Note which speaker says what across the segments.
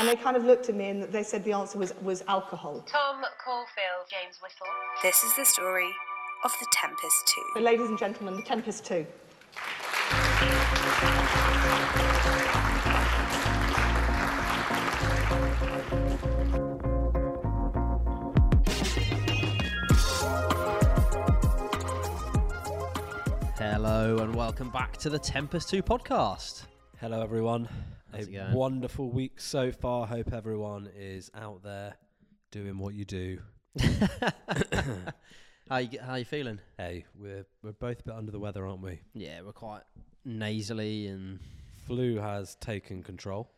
Speaker 1: And they kind of looked at me and they said the answer was, was alcohol.
Speaker 2: Tom Caulfield, James Whittle.
Speaker 3: This is the story of The Tempest 2.
Speaker 1: So ladies and gentlemen, The Tempest 2.
Speaker 4: Hello and welcome back to the Tempest 2 podcast.
Speaker 5: Hello, everyone.
Speaker 4: How's
Speaker 5: a wonderful week so far. Hope everyone is out there doing what you do.
Speaker 4: How you how you feeling?
Speaker 5: Hey, we're we're both a bit under the weather, aren't we?
Speaker 4: Yeah, we're quite nasally and
Speaker 5: Flu has taken control.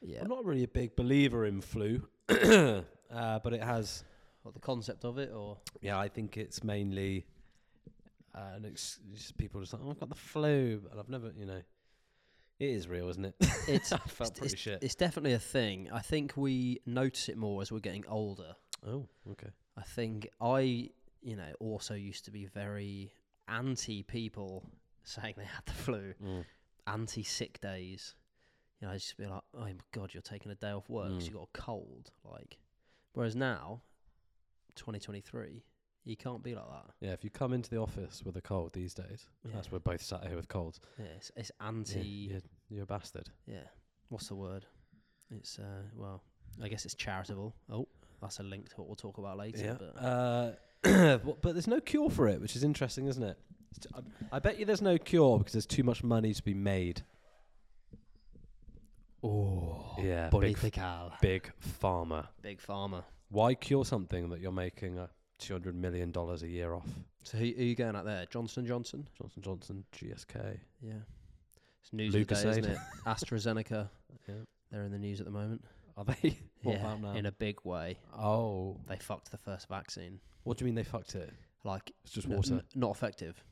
Speaker 4: yeah.
Speaker 5: I'm not really a big believer in flu, uh, but it has.
Speaker 4: What the concept of it or
Speaker 5: Yeah, I think it's mainly uh, an ex- just people just like, oh, I've got the flu, and I've never, you know, it is real, isn't it?
Speaker 4: it's
Speaker 5: I felt
Speaker 4: it's,
Speaker 5: pretty
Speaker 4: it's,
Speaker 5: shit.
Speaker 4: it's definitely a thing. I think we notice it more as we're getting older.
Speaker 5: oh, okay.
Speaker 4: I think I, you know, also used to be very anti people saying they had the flu,
Speaker 5: Mm.
Speaker 4: anti sick days. You know, I just be like, oh my god, you're taking a day off work 'cause
Speaker 5: Mm.
Speaker 4: you got a cold. Like, whereas now, 2023, you can't be like that.
Speaker 5: Yeah, if you come into the office with a cold these days,
Speaker 4: Yeah.
Speaker 5: that's we're both sat here with colds.
Speaker 4: Yeah, it's, it's
Speaker 5: Yeah,
Speaker 4: anti.
Speaker 5: you're, you're a bastard.
Speaker 4: Yeah. What's the word? It's uh well, I guess it's charitable. Oh, that's a link to what we'll talk about later. But
Speaker 5: Uh, but there's no cure for it, which is interesting, isn't it? T- I, I bet you there's no cure because there's too much money to be made.
Speaker 4: oh,
Speaker 5: Yeah, big, f- big pharma.
Speaker 4: Big pharma.
Speaker 5: Why cure something that you're making a two hundred million dollars a year off?
Speaker 4: So who, who are you going at there? Johnson Johnson.
Speaker 5: Johnson Johnson, GSK.
Speaker 4: Yeah. It's news of the day, isn't it? AstraZeneca.
Speaker 5: Yeah.
Speaker 4: They're in the news at the moment.
Speaker 5: Are they?
Speaker 4: yeah, in a big way.
Speaker 5: oh,
Speaker 4: They fucked the first vaccine.
Speaker 5: what do you mean they fucked it?
Speaker 4: Like
Speaker 5: It's just
Speaker 4: n-
Speaker 5: water.
Speaker 4: n- not effective.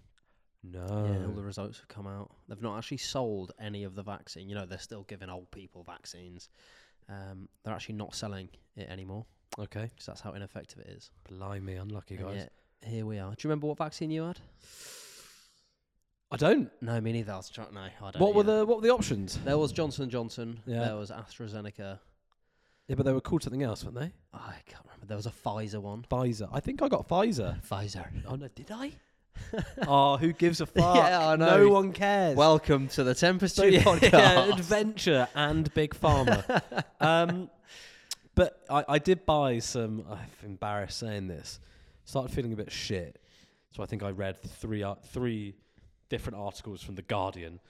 Speaker 5: no.
Speaker 4: Yeah, all the results have come out. They've not actually sold any of the vaccine. You know, they're still giving old people vaccines. Um, they're actually not selling it anymore
Speaker 5: okay.
Speaker 4: because that's how ineffective it is.
Speaker 5: Blimey, unlucky
Speaker 4: And
Speaker 5: guys.
Speaker 4: yet, here we are. Do you remember what vaccine you had?
Speaker 5: I don't.
Speaker 4: No, me neither. I was trying. No, I don't.
Speaker 5: What were
Speaker 4: either.
Speaker 5: the what were the options?
Speaker 4: There was Johnson Johnson.
Speaker 5: Yeah.
Speaker 4: There was AstraZeneca.
Speaker 5: Yeah, but they were called something else, weren't they?
Speaker 4: I can't remember. There was a Pfizer one.
Speaker 5: Pfizer. I think I got Pfizer.
Speaker 4: Pfizer.
Speaker 5: Oh no, did I? oh, who gives a fuck?
Speaker 4: Yeah, I
Speaker 5: No one cares.
Speaker 4: Welcome to the Tempest
Speaker 5: So,
Speaker 4: 2
Speaker 5: yeah,
Speaker 4: podcast.
Speaker 5: adventure and big pharma. um, but I, I did buy some. I'm embarrassed saying this. Started feeling a bit shit, so I think I read three ar- three different articles from the Guardian,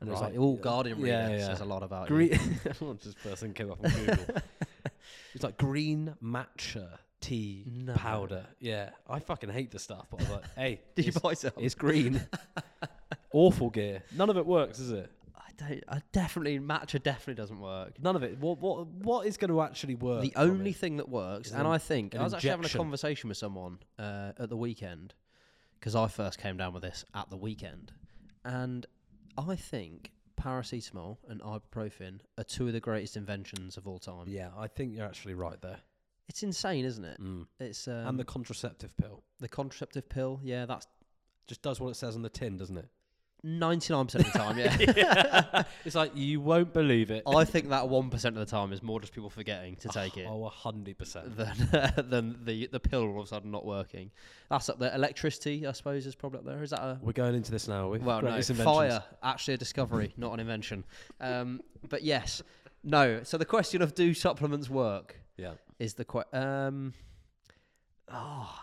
Speaker 5: and it was
Speaker 4: Right.
Speaker 5: like,
Speaker 4: All Guardian reader
Speaker 5: yeah, yeah.
Speaker 4: says a lot about you.
Speaker 5: green. first thing came up on Google. it's like green matcha tea
Speaker 4: No.
Speaker 5: powder. Yeah, I fucking hate the stuff, but I was like, hey,
Speaker 4: Did you buy some?
Speaker 5: It's green. Awful gear. None of it works, is it?
Speaker 4: I don't. I definitely matcha definitely doesn't work.
Speaker 5: None of it. What what what is going to actually work?
Speaker 4: The only thing that works, and I think I was actually having a conversation with someone uh, at the weekend because I first came down with this at the weekend, and I think paracetamol and ibuprofen are two of the greatest inventions of all time.
Speaker 5: Yeah, I think you're actually right there.
Speaker 4: It's insane, isn't it?
Speaker 5: Mm.
Speaker 4: It's um,
Speaker 5: and the contraceptive pill
Speaker 4: the contraceptive pill. Yeah, that's
Speaker 5: just does what it says on the tin, doesn't it?
Speaker 4: Ninety nine percent of the time. Yeah.
Speaker 5: it's like you won't believe it.
Speaker 4: I think that one percent of the time is more just people forgetting to take it.
Speaker 5: Oh, a hundred percent.
Speaker 4: than than the the pill all of a sudden not working. That's up there. Electricity, I suppose, is probably up there. Is that a
Speaker 5: We're going into this now. Are we?
Speaker 4: well? No,
Speaker 5: Greatest inventions.
Speaker 4: fire actually a discovery, not an invention. Um, but yes, no. So the question of do supplements work
Speaker 5: Yeah.
Speaker 4: is the que- um, oh,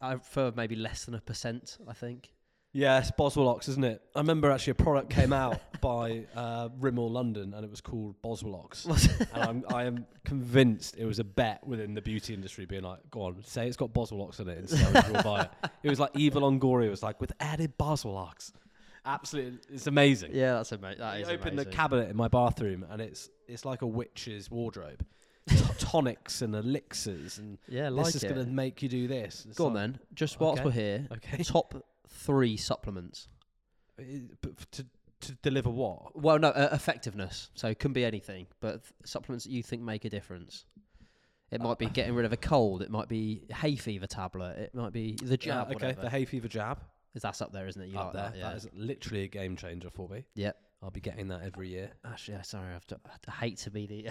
Speaker 4: I prefer maybe less than a percent. I think.
Speaker 5: Yeah, it's Boswelox, isn't it? I remember actually a product came out by uh, Rimmel London, and it was called Boswelox. and I'm, I am convinced it was a bet within the beauty industry, being like, "Go on, say it's got Boswelox in it, and many people buy it." It was like Eva Longoria was like, "With added Boswelox." Absolutely, it's amazing.
Speaker 4: Yeah, that's amazing.
Speaker 5: I opened the cabinet in my bathroom, and it's it's like a witch's wardrobe. Tonics and elixirs, and
Speaker 4: Yeah,
Speaker 5: this is
Speaker 4: it.
Speaker 5: going to make you do this. It's
Speaker 4: Go on
Speaker 5: like,
Speaker 4: then. Just whilst
Speaker 5: Okay.
Speaker 4: we're here,
Speaker 5: Okay.
Speaker 4: top three supplements.
Speaker 5: Uh, but to to deliver what?
Speaker 4: Well, no, uh, effectiveness. So it can be anything, but th- supplements that you think make a difference. It might be
Speaker 5: Uh,
Speaker 4: getting rid of a cold. It might be hay fever tablet. It might be the jab.
Speaker 5: Yeah, okay,
Speaker 4: whatever.
Speaker 5: the hay fever jab
Speaker 4: Is that's up there, isn't it? You
Speaker 5: up
Speaker 4: like
Speaker 5: there.
Speaker 4: that? Yeah.
Speaker 5: That is literally a game changer for me.
Speaker 4: Yep.
Speaker 5: I'll be getting that every year.
Speaker 4: Actually, uh, sorry, I've to, I hate to be the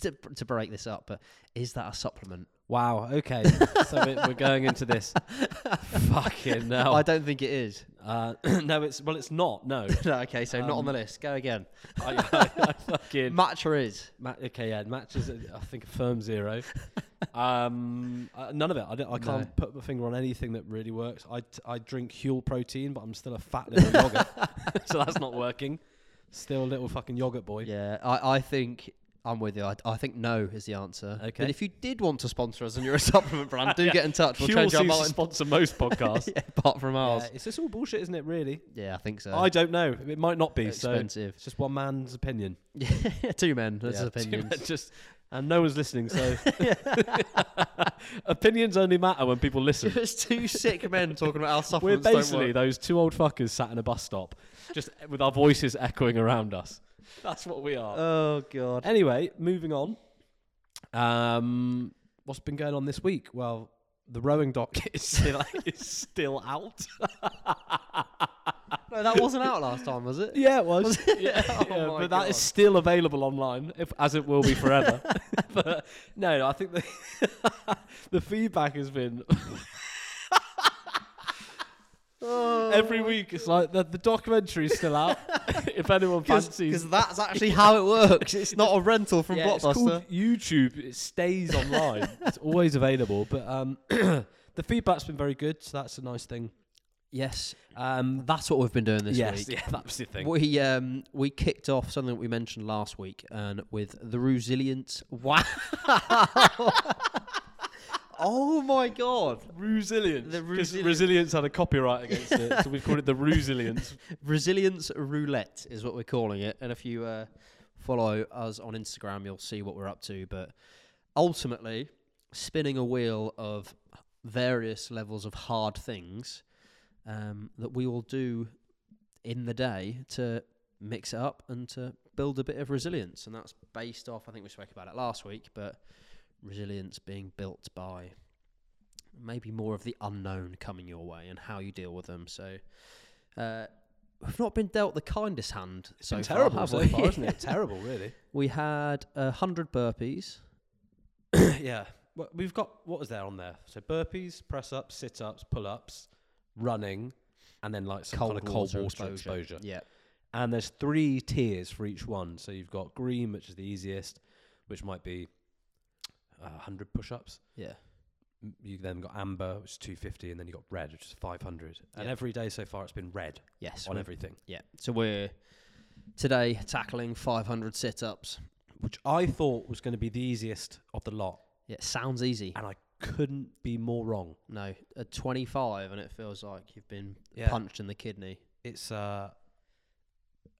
Speaker 4: to, to break this up, but is that a supplement?
Speaker 5: Wow. Okay. so we- we're going into this. Fucking no.
Speaker 4: I don't think it is.
Speaker 5: Uh, no, it's well, it's not. No.
Speaker 4: no, okay, so not on
Speaker 5: Um,
Speaker 4: the list. Go again.
Speaker 5: I, I, I fucking
Speaker 4: Matcha is.
Speaker 5: Ma- okay, yeah, matches. I think a firm zero. um, uh, none of it. I, don't, I can't put my finger on anything that really works. I, t- I drink Huel protein, but I'm still a fat little yogurt, so that's not working. Still a little fucking yogurt boy.
Speaker 4: Yeah, I, I think I'm with you. I, I think no is the answer.
Speaker 5: Okay.
Speaker 4: But if you did want to sponsor us and you're a supplement brand, do
Speaker 5: Yeah.
Speaker 4: get in touch. We'll
Speaker 5: Huel
Speaker 4: change our mind.
Speaker 5: sponsor most podcasts.
Speaker 4: yeah, apart from ours.
Speaker 5: Yeah, it's just all bullshit, isn't it? Really?
Speaker 4: Yeah, I think so.
Speaker 5: I don't know. It might not be. So
Speaker 4: Expensive.
Speaker 5: it's just one man's opinion.
Speaker 4: Yeah, two men. That's
Speaker 5: Yeah,
Speaker 4: opinions.
Speaker 5: just and no one's listening. So opinions only matter when people listen.
Speaker 4: It's two sick men talking about how
Speaker 5: We're
Speaker 4: supplements don't
Speaker 5: basically
Speaker 4: work.
Speaker 5: those two old fuckers sat in a bus stop, just with our voices echoing around us. That's what we are.
Speaker 4: Oh god.
Speaker 5: anyway, moving on. Um, what's been going on this week? Well, the rowing dock is still is still out.
Speaker 4: No, that wasn't out last time, was it?
Speaker 5: yeah, it was. yeah,
Speaker 4: Oh
Speaker 5: yeah, but that is still available online, if as it will be forever. but no, no, I think the the feedback has been every week. It's like the, the documentary is still out. if anyone fancies,
Speaker 4: Because that's actually how it works. It's not a rental from
Speaker 5: yeah, it's
Speaker 4: Blockbuster.
Speaker 5: called YouTube. It stays online. it's always available. But um, the feedback's been very good, so that's a nice thing.
Speaker 4: Yes,
Speaker 5: Um,
Speaker 4: that's what we've been doing this
Speaker 5: yes,
Speaker 4: week.
Speaker 5: yeah, that's the thing.
Speaker 4: We um we kicked off something that we mentioned last week, and with the resilience. Wow! oh my god!
Speaker 5: Resilience.
Speaker 4: The
Speaker 5: Because resilience had a copyright against it, so we've called it the resilience.
Speaker 4: Resilience roulette is what we're calling it. And if you uh, follow us on Instagram, you'll see what we're up to. But ultimately, spinning a wheel of various levels of hard things um, that we will do in the day to mix it up and to build a bit of resilience. And that's based off, I think we spoke about it last week, but resilience being built by maybe more of the unknown coming your way and how you deal with them. So, uh, we've not been dealt the kindest hand so
Speaker 5: Been
Speaker 4: far,
Speaker 5: terrible
Speaker 4: have
Speaker 5: so
Speaker 4: we?
Speaker 5: far, isn't it? terrible, really.
Speaker 4: we had a hundred burpees.
Speaker 5: yeah. Well, we've got what was there on there? So burpees, press ups, sit ups, pull ups, running, and then like some kind of cold water, exposure.
Speaker 4: Yeah.
Speaker 5: And there's three tiers for each one. So you've got green, which is the easiest, which might be uh, 100 push ups.
Speaker 4: Yeah.
Speaker 5: You then got amber, which is 250, and then you got red, which is 500. And
Speaker 4: Yeah.
Speaker 5: every day so far, it's been red
Speaker 4: Yes.
Speaker 5: on everything,
Speaker 4: Yeah. So we're today tackling 500 sit-ups.
Speaker 5: which I thought was going to be the easiest of the lot,
Speaker 4: Yeah, sounds easy.
Speaker 5: and I couldn't be more wrong.
Speaker 4: No, at 25, and it feels like you've been
Speaker 5: Yeah.
Speaker 4: punched in the kidney.
Speaker 5: It's uh,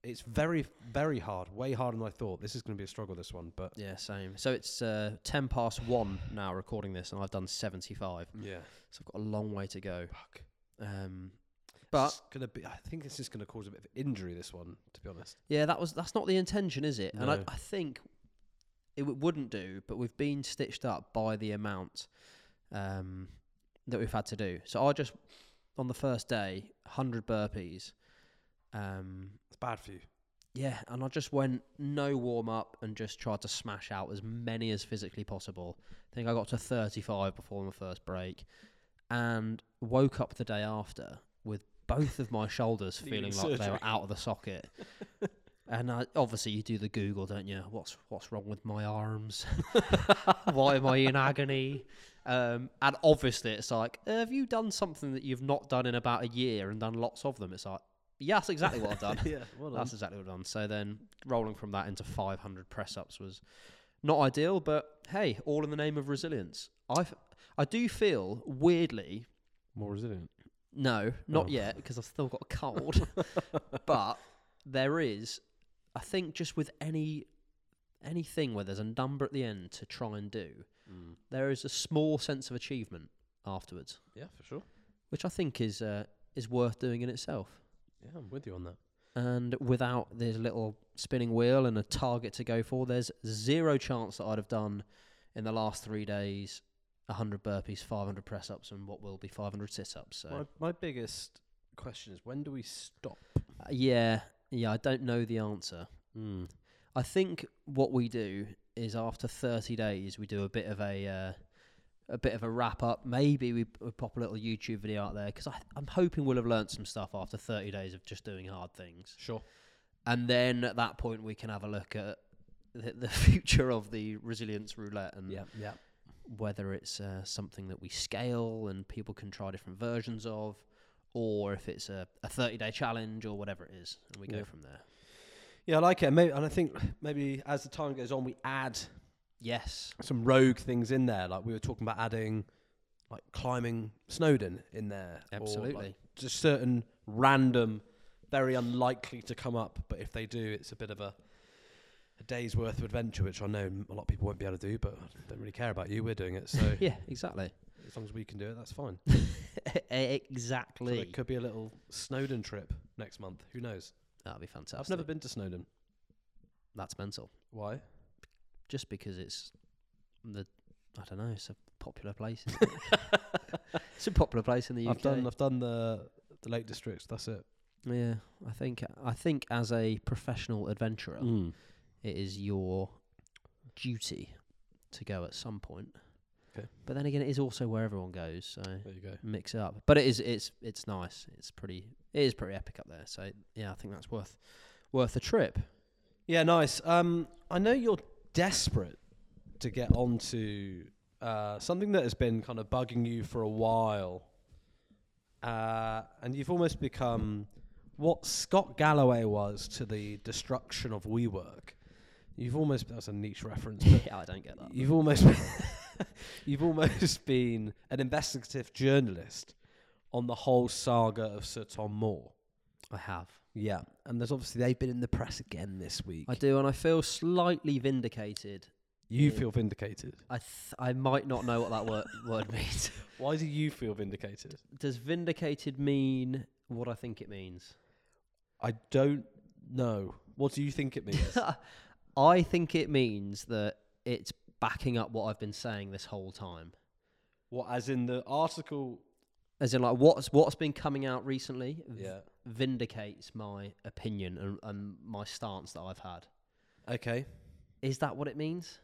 Speaker 5: it's very very hard, way harder than I thought. This is going to be a struggle. This one, but
Speaker 4: Yeah, same. So it's uh, 10 past one now recording this, and I've done 75.
Speaker 5: yeah,
Speaker 4: So I've got a long way to go.
Speaker 5: fuck.
Speaker 4: Um, but
Speaker 5: it's gonna be. I think this is going to cause a bit of injury. This one, to be honest.
Speaker 4: yeah, that was that's not the intention, is it? And I, I think it w- wouldn't do, but we've been stitched up by the amount um, that we've had to do. So I just on the first day, 100 burpees. Um,
Speaker 5: bad for you.
Speaker 4: Yeah, and I just went no warm up and just tried to smash out as many as physically possible. I think I got to 35 before my first break and woke up the day after with both of my shoulders
Speaker 5: Needing
Speaker 4: feeling like they were out of the socket. and I, obviously you do the Google, don't you? What's what's wrong with my arms? Why am I in agony? Um, and obviously it's like, have you done something that you've not done in about a year and done lots of them? It's like, yeah, that's exactly what I've done.
Speaker 5: yeah, well
Speaker 4: That's exactly what I've done. So then rolling from that into 500 press ups was not ideal, but hey, all in the name of resilience. I I do feel weirdly,
Speaker 5: more resilient.
Speaker 4: no, not
Speaker 5: Oh.
Speaker 4: yet because I've still got a cold, but there is, I think, just with any anything where there's a number at the end to try and do,
Speaker 5: Mm.
Speaker 4: there is a small sense of achievement afterwards,
Speaker 5: Yeah, for sure.
Speaker 4: which I think is uh, is worth doing in itself.
Speaker 5: Yeah, I'm with you on that.
Speaker 4: and without this little spinning wheel and a target to go for, there's zero chance that I'd have done in the last three days 100 burpees, 500 press ups, and what will be 500 sit ups. So,
Speaker 5: My, my biggest question is when do we stop?
Speaker 4: uh, yeah, Yeah, I don't know the answer.
Speaker 5: Mm.
Speaker 4: I think what we do is after 30 days we do a bit of a uh, a bit of a wrap up. Maybe we, we pop a little YouTube video out there because I'm hoping we'll have learnt some stuff after 30 days of just doing hard things.
Speaker 5: Sure.
Speaker 4: And then at that point we can have a look at the, the future of the resilience roulette and
Speaker 5: Yeah. Yeah.
Speaker 4: whether it's uh, something that we scale and people can try different versions of, or if it's a, a 30 day challenge or whatever it is, and we go from there.
Speaker 5: Yeah, I like it. Maybe, and I think maybe as the time goes on, we add
Speaker 4: Yes.
Speaker 5: some rogue things in there. Like we were talking about adding, like climbing Snowdon in there. or, like,
Speaker 4: Absolutely.
Speaker 5: just certain random, very unlikely to come up, but if they do, it's a bit of a a day's worth of adventure, which I know a lot of people won't be able to do, but I don't really care about you. We're doing it, so
Speaker 4: Yeah, exactly.
Speaker 5: as long as we can do it, that's fine. So
Speaker 4: exactly.
Speaker 5: there could be a little Snowdon trip next month. Who knows?
Speaker 4: That'd be fantastic.
Speaker 5: I've never been to Snowdon.
Speaker 4: That's mental.
Speaker 5: Why?
Speaker 4: Just because it's the, I don't know, it's a popular place. it? it's a popular place in the UK.
Speaker 5: I've done I've done the the Lake Districts. That's it.
Speaker 4: yeah, I think I think as a professional adventurer,
Speaker 5: Mm.
Speaker 4: it is your duty to go at some point.
Speaker 5: Okay.
Speaker 4: But then again, it is also where everyone goes, so
Speaker 5: There you go.
Speaker 4: mix it up. But it is it's it's nice. It's pretty it is pretty epic up there. So yeah, I think that's worth worth a trip.
Speaker 5: Yeah, nice. Um, I know you're desperate to get onto uh, something that has been kind of bugging you for a while, uh, and you've almost become what Scott Galloway was to the destruction of WeWork. You've almost that's a niche reference,
Speaker 4: yeah, I don't get that.
Speaker 5: you've almost you've almost been an investigative journalist on the whole saga of Sir Tom Moore.
Speaker 4: I have.
Speaker 5: Yeah, and there's obviously they've been in the press again this week.
Speaker 4: I do, and I feel slightly vindicated.
Speaker 5: You feel vindicated.
Speaker 4: I th- I might not know what that word word means.
Speaker 5: Why do you feel vindicated?
Speaker 4: Does vindicated mean what I think it means?
Speaker 5: I don't know. What do you think it means?
Speaker 4: I think it means that it's backing up what I've been saying this whole time.
Speaker 5: what, as in the article?
Speaker 4: As in, like what's what's been coming out recently
Speaker 5: Yeah.
Speaker 4: Vindicates my opinion and, and my stance that I've had.
Speaker 5: Okay.
Speaker 4: Is that what it means?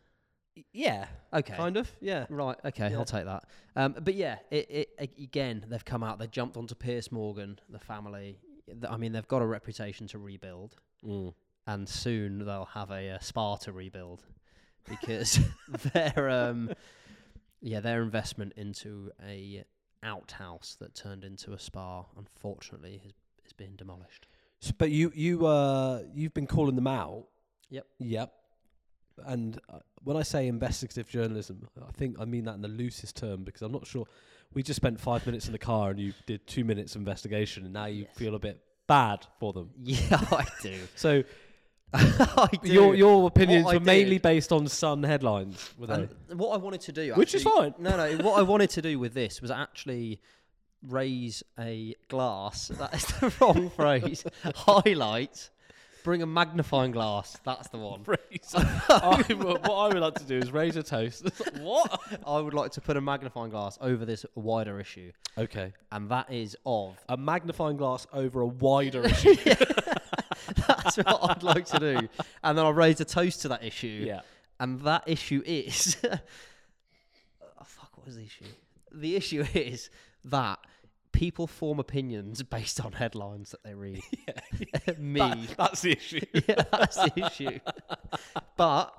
Speaker 5: Yeah.
Speaker 4: Okay.
Speaker 5: Kind of. Yeah.
Speaker 4: Right. Okay.
Speaker 5: Yeah.
Speaker 4: I'll take that. Um, but yeah, it, it again they've come out. They jumped onto Piers Morgan, the family. I mean, they've got a reputation to rebuild,
Speaker 5: Mm.
Speaker 4: and soon they'll have a, uh spa to rebuild because their um, yeah, their investment into a outhouse that turned into a spa, unfortunately, has is being demolished.
Speaker 5: S but you you uh you've been calling them out.
Speaker 4: Yep.
Speaker 5: Yep. And uh, when I say investigative journalism, I think I mean that in the loosest term because I'm not sure. We just spent five minutes in the car and you did two minutes of investigation, and now you
Speaker 4: Yes.
Speaker 5: feel a bit bad for them.
Speaker 4: Yeah, I do.
Speaker 5: So your your opinions
Speaker 4: I
Speaker 5: were mainly based on Sun headlines, were they?
Speaker 4: And what I wanted to do,
Speaker 5: Which is
Speaker 4: actually-
Speaker 5: fine.
Speaker 4: No, no. what I wanted to do with this was actually raise a glass. That is the wrong phrase. Highlight. Bring a magnifying glass. That's the one.
Speaker 5: raise. I, what I would like to do is raise a toast. what?
Speaker 4: I would like to put a magnifying glass over this wider issue,
Speaker 5: Okay.
Speaker 4: and that is of.
Speaker 5: A magnifying glass over a wider issue.
Speaker 4: That's what I'd like to do, and then I'll raise a toast to that issue.
Speaker 5: yeah.
Speaker 4: And that issue is. oh, fuck, what is the issue? The issue is that people form opinions based on headlines that they read. Me.
Speaker 5: That- that's the issue.
Speaker 4: yeah, that's the issue. but,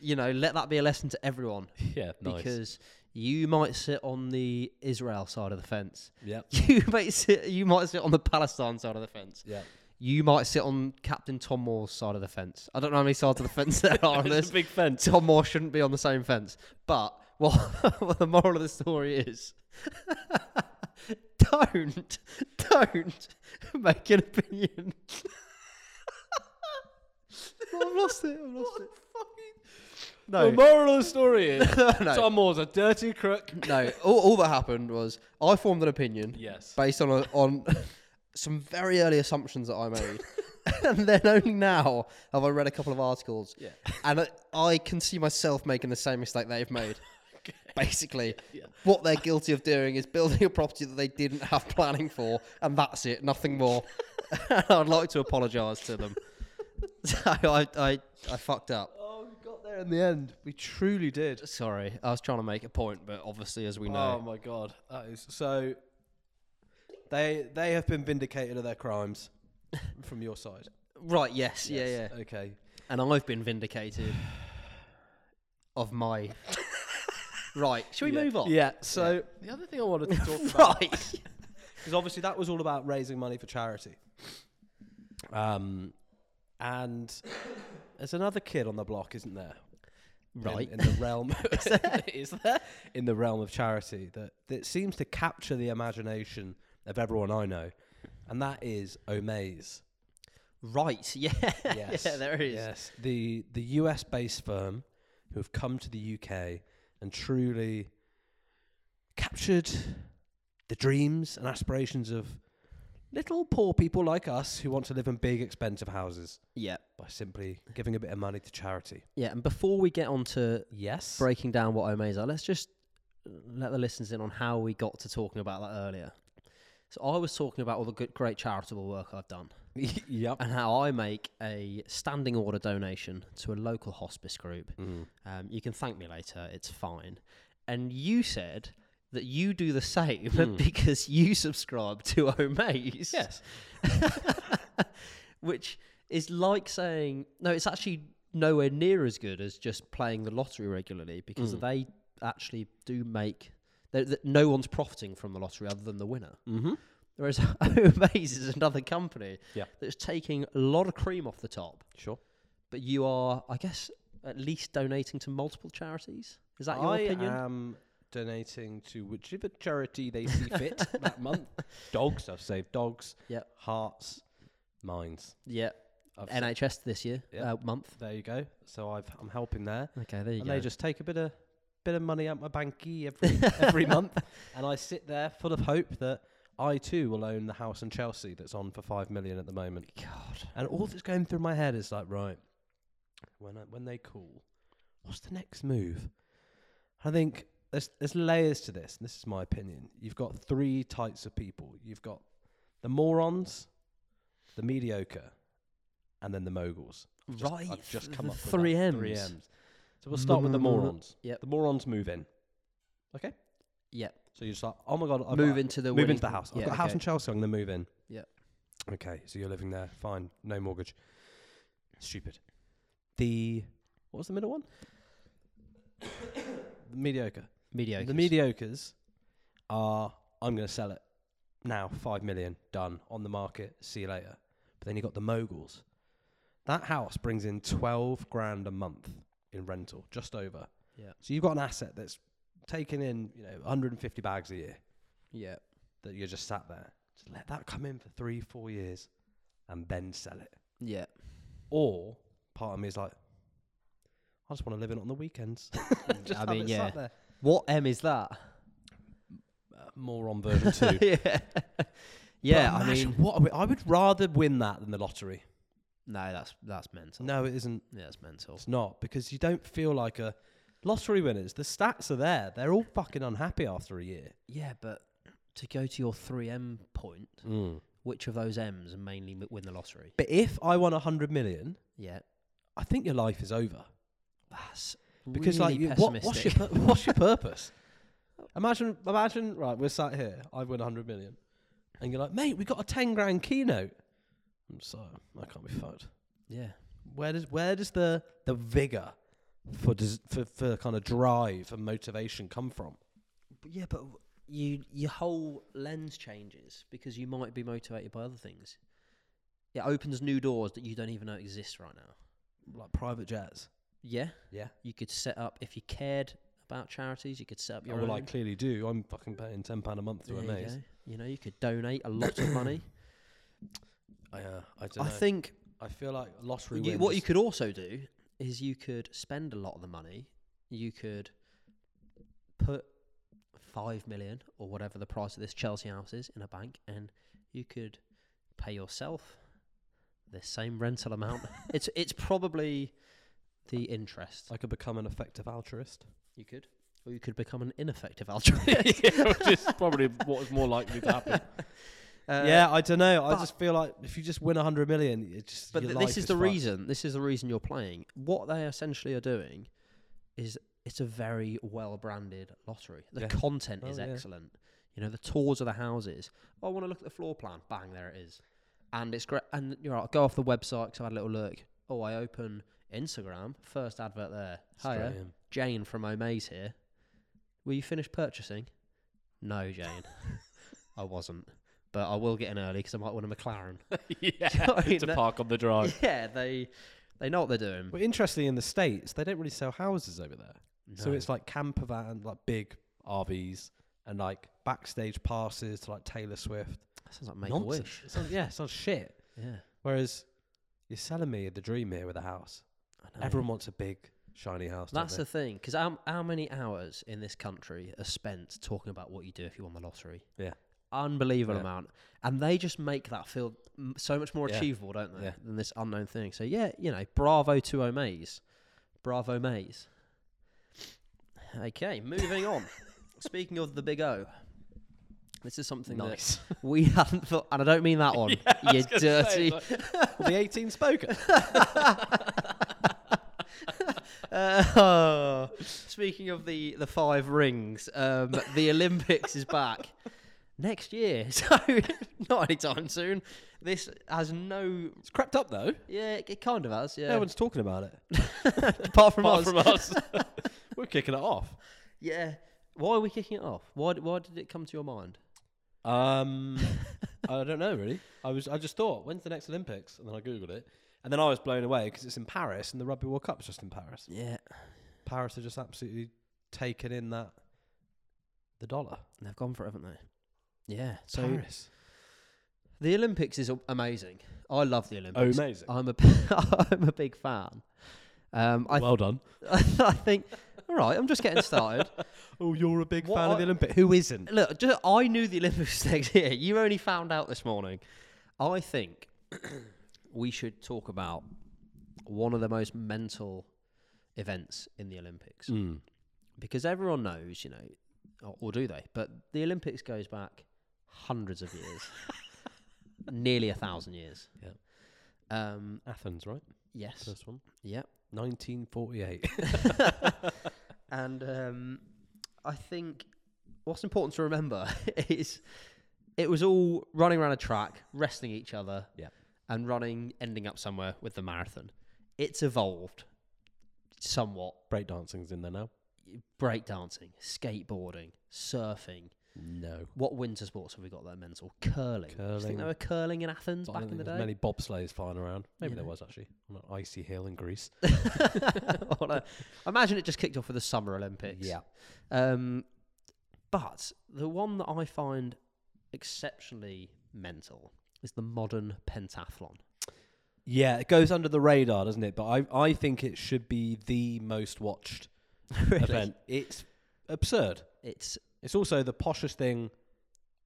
Speaker 4: you know, let that be a lesson to everyone
Speaker 5: yeah. Nice.
Speaker 4: because you might sit on the Israel side of the fence.
Speaker 5: Yep.
Speaker 4: You might sit you might sit on the Palestine side of the fence.
Speaker 5: Yeah.
Speaker 4: You might sit on Captain Tom Moore's side of the fence. I don't know how many sides of the fence there are on
Speaker 5: It's
Speaker 4: this.
Speaker 5: a big fence.
Speaker 4: Tom Moore shouldn't be on the same fence. But what, what the moral of the story is don't, don't make an opinion. I've lost it. I've lost it.
Speaker 5: The
Speaker 4: No, The
Speaker 5: moral of the story is
Speaker 4: no,
Speaker 5: Tom Moore's a dirty crook.
Speaker 4: no. All, all that happened was I formed an opinion
Speaker 5: Yes.
Speaker 4: based on a, on some very early assumptions that I made, and then only now have I read a couple of articles,
Speaker 5: Yeah.
Speaker 4: and I, I can see myself making the same mistake they've made. Basically,
Speaker 5: Yeah.
Speaker 4: what they're guilty of doing is building a property that they didn't have planning for, and that's it, nothing more. I'd like to apologise to them. I, I, I fucked up.
Speaker 5: Oh, we got there in the end. We truly did.
Speaker 4: Sorry, I was trying to make a point, but obviously, as we know.
Speaker 5: Oh my god, that is so. They they have been vindicated of their crimes from your side.
Speaker 4: right? Yes, yeah, yeah.
Speaker 5: Okay.
Speaker 4: And I've been vindicated of my. Right, shall we
Speaker 5: Yeah.
Speaker 4: move on?
Speaker 5: Yeah. So the other thing I wanted to talk about,
Speaker 4: right.
Speaker 5: because obviously that was all about raising money for charity. Um, and there's another kid on the block, isn't there? in-
Speaker 4: Right.
Speaker 5: in, the realm is there in the realm of charity that that seems to capture the imagination of everyone I know, and that is Omaze.
Speaker 4: Right. Yeah.
Speaker 5: Yes,
Speaker 4: yeah. There is.
Speaker 5: Yes, the the US based firm who have come to the UK and truly captured the dreams and aspirations of little poor people like us who want to live in big expensive houses
Speaker 4: Yeah.
Speaker 5: by simply giving a bit of money to charity.
Speaker 4: Yeah. And before we get on to
Speaker 5: Yes.
Speaker 4: breaking down what Omaze are, let's just let the listeners in on how we got to talking about that earlier. So I was talking about all the good, great charitable work I've done.
Speaker 5: yep.
Speaker 4: and how I make a standing order donation to a local hospice group.
Speaker 5: Mm.
Speaker 4: Um, you can thank me later, it's fine. And you said that you do the same
Speaker 5: Hmm.
Speaker 4: because you subscribe to Omaze.
Speaker 5: Yes.
Speaker 4: Which is like saying, no, it's actually nowhere near as good as just playing the lottery regularly because
Speaker 5: Mm.
Speaker 4: they actually do make. They- that No one's profiting from the lottery other than the winner.
Speaker 5: Mm-hmm.
Speaker 4: Whereas Omaze is another company
Speaker 5: Yeah.
Speaker 4: that's taking a lot of cream off the top,
Speaker 5: Sure.
Speaker 4: but you are, I guess, at least donating to multiple charities. Is that your
Speaker 5: I
Speaker 4: opinion?
Speaker 5: am donating to whichever charity they see fit that month. Dogs, I've saved dogs.
Speaker 4: Yep.
Speaker 5: Hearts, minds.
Speaker 4: yeah.
Speaker 5: I've
Speaker 4: NHS this year,
Speaker 5: Yeah.
Speaker 4: uh, month.
Speaker 5: there you go. So I've I'm helping there.
Speaker 4: Okay, there you
Speaker 5: and
Speaker 4: go.
Speaker 5: they just take a bit of bit of money out my banky every every month, and I sit there full of hope that I too will own the house in Chelsea that's on for five million at the moment.
Speaker 4: God.
Speaker 5: And all that's going through my head is like, right, when I, when they call, what's the next move? I think there's there's layers to this. And this is my opinion. You've got three types of people. You've got the morons, the mediocre, and then the moguls. I've just-
Speaker 4: right.
Speaker 5: I've just come up with
Speaker 4: three
Speaker 5: that.
Speaker 4: M's.
Speaker 5: Three M's. So we'll start with the
Speaker 4: Mm,
Speaker 5: morons.
Speaker 4: yep.
Speaker 5: The morons move in. Okay?
Speaker 4: Yeah.
Speaker 5: So you're just like, oh my god, I've
Speaker 4: Move
Speaker 5: got,
Speaker 4: into the
Speaker 5: move
Speaker 4: winning
Speaker 5: into the house. I've
Speaker 4: Yeah,
Speaker 5: got a house
Speaker 4: okay.
Speaker 5: in Chelsea. I'm gonna move in.
Speaker 4: Yeah.
Speaker 5: Okay, so you're living there. Fine, no mortgage. Stupid. The what was the middle one? the mediocre.
Speaker 4: Mediocre.
Speaker 5: The mediocres are I'm going to sell it now, five million done on the market. See you later. But then you got the moguls. That house brings in twelve grand a month in rental, just over.
Speaker 4: Yeah.
Speaker 5: So you've got an asset that's taking in you know 150 bags a year
Speaker 4: Yeah.
Speaker 5: that you're just sat there. Just let that come in for three, four years, and then sell it.
Speaker 4: Yeah.
Speaker 5: Or part of me is like, I just want to live in it on the weekends. just
Speaker 4: I mean, yeah.
Speaker 5: there.
Speaker 4: What M is that?
Speaker 5: Uh, more on version two.
Speaker 4: yeah. yeah,
Speaker 5: But
Speaker 4: I
Speaker 5: imagine
Speaker 4: mean,
Speaker 5: what we- I would rather win that than the lottery.
Speaker 4: No, that's that's mental.
Speaker 5: No, it isn't.
Speaker 4: Yeah, it's mental.
Speaker 5: It's not because you don't feel like a lottery winners. The stats are there. They're all fucking unhappy after a year.
Speaker 4: Yeah, but to go to your three M point, mm. which of those M's mainly m- win the lottery?
Speaker 5: But if I won a hundred million,
Speaker 4: Yeah,
Speaker 5: I think your life is over.
Speaker 4: that's
Speaker 5: Because
Speaker 4: really
Speaker 5: like, what, what's your pur- what's your purpose? Imagine, imagine. Right, we're sat here. I win a hundred million, and you're like, mate, we got a ten grand keynote. I'm I can't be fucked.
Speaker 4: yeah,
Speaker 5: Where does where does the the vigor for des- for for kind of drive and motivation come from?
Speaker 4: But yeah, but w- you your whole lens changes because you might be motivated by other things. It opens new doors that you don't even know exist right now.
Speaker 5: Like private jets.
Speaker 4: Yeah,
Speaker 5: Yeah.
Speaker 4: you could set up if you cared about charities. You could set up your
Speaker 5: well,
Speaker 4: own.
Speaker 5: I clearly do. I'm fucking paying ten pound a month to
Speaker 4: There you
Speaker 5: Omaze.
Speaker 4: go. You know, you could donate a lot of money.
Speaker 5: I, uh, I don't
Speaker 4: I
Speaker 5: know.
Speaker 4: think
Speaker 5: I feel like lottery
Speaker 4: you,
Speaker 5: wins.
Speaker 4: what you could also do is you could spend a lot of the money. You could put five million or whatever the price of this Chelsea house is in a bank, and you could pay yourself the same rental amount. it's it's probably the interest.
Speaker 5: I could become an effective altruist.
Speaker 4: You could, or you could become an ineffective altruist.
Speaker 5: which is probably what is more likely to happen.
Speaker 4: Uh,
Speaker 5: yeah, I don't know. I just feel like if you just win 100 million, it just.
Speaker 4: But th- this is the
Speaker 5: fucked.
Speaker 4: reason. This is the reason you're playing. What they essentially are doing is it's a very well branded lottery. The
Speaker 5: Yeah.
Speaker 4: content is
Speaker 5: Oh, yeah.
Speaker 4: excellent. You know, the tours of the houses. Oh, I want to look at the floor plan. Bang, there it is. And it's great. And you're right. Go off the website because I had a little look. Oh, I open Instagram. First advert there.
Speaker 5: In.
Speaker 4: Jane from Omaze here. Were you finished purchasing? No, Jane. I wasn't. But I will get in early because I might win a McLaren.
Speaker 5: yeah,
Speaker 4: I mean,
Speaker 5: to
Speaker 4: that-
Speaker 5: park on the drive.
Speaker 4: yeah, they they know what they're doing.
Speaker 5: But interestingly, in the states, they don't really sell houses over there. So it's like camper van, like big RVs, and like backstage passes to like Taylor Swift.
Speaker 4: That sounds like make a
Speaker 5: Nonsense.
Speaker 4: wish.
Speaker 5: It sounds, yeah, it sounds shit.
Speaker 4: Yeah,
Speaker 5: Whereas you're selling me the dream here with a house.
Speaker 4: I know.
Speaker 5: Everyone wants a big, shiny house.
Speaker 4: That's the thing. Because how, how many hours in this country are spent talking about what you do if you won the lottery?
Speaker 5: Yeah.
Speaker 4: Unbelievable
Speaker 5: Yeah.
Speaker 4: amount. And they just make that feel so much more
Speaker 5: Yeah.
Speaker 4: achievable, don't they?
Speaker 5: Yeah.
Speaker 4: Than this unknown thing. So, yeah, you know, bravo to Omaze. Bravo, Maze. Okay, moving on. Speaking of the big O, this is something
Speaker 5: nice.
Speaker 4: that we hadn't thought, and I don't mean that one. you dirty.
Speaker 5: well, the 18 spoken.
Speaker 4: Uh, speaking of the, the five rings, um, the Olympics is back next year, so not anytime soon. This has no,
Speaker 5: It's crept up though.
Speaker 4: yeah, it, it kind of has, yeah.
Speaker 5: No one's talking about it.
Speaker 4: apart from
Speaker 5: Apart
Speaker 4: us,
Speaker 5: from us. We're kicking it off.
Speaker 4: yeah. Why are we kicking it off? Why, why did it come to your mind?
Speaker 5: Um, I don't know really. I was I just thought, when's the next Olympics? And then I googled it, and then I was blown away because it's in Paris, and the Rugby World Cup's just in Paris.
Speaker 4: Yeah,
Speaker 5: Paris are just absolutely taken in that the dollar.
Speaker 4: they've gone for it, haven't they? Yeah. So
Speaker 5: Paris,
Speaker 4: the Olympics is amazing. I love the Olympics.
Speaker 5: Oh, amazing.
Speaker 4: I'm a, I'm a big fan. Um, I,
Speaker 5: well done.
Speaker 4: I think, all right, I'm just getting started.
Speaker 5: Oh, you're a big
Speaker 4: What
Speaker 5: fan of the Olympics. Who isn't?
Speaker 4: Look, just, I knew the Olympics next year. You only found out this morning. I think we should talk about one of the most mental events in the Olympics
Speaker 5: Mm.
Speaker 4: because everyone knows, you know, or, or do they? But the Olympics goes back hundreds of years, nearly a thousand years.
Speaker 5: Yeah.
Speaker 4: Um.
Speaker 5: Athens, right?
Speaker 4: Yes.
Speaker 5: First one.
Speaker 4: Yep.
Speaker 5: 1948.
Speaker 4: And um, I think what's important to remember is it was all running around a track, wrestling each other,
Speaker 5: Yeah.
Speaker 4: and running, ending up somewhere with the marathon. It's evolved somewhat.
Speaker 5: Breakdancing's in there now.
Speaker 4: Breakdancing, skateboarding, surfing.
Speaker 5: No.
Speaker 4: What winter sports have we got that are mental? Curling. Do you
Speaker 5: Curling.
Speaker 4: think there were curling in Athens
Speaker 5: I
Speaker 4: back in the day?
Speaker 5: many bobsleighs flying around. Maybe
Speaker 4: You
Speaker 5: there was actually on an icy hill in Greece.
Speaker 4: A- imagine it just kicked off with the Summer Olympics. Yeah. Um, but the one that I find exceptionally mental is the modern pentathlon.
Speaker 5: Yeah, it goes under the radar, doesn't it? But I, I think it should be the most watched event. It's absurd.
Speaker 4: It's
Speaker 5: It's also the poshest thing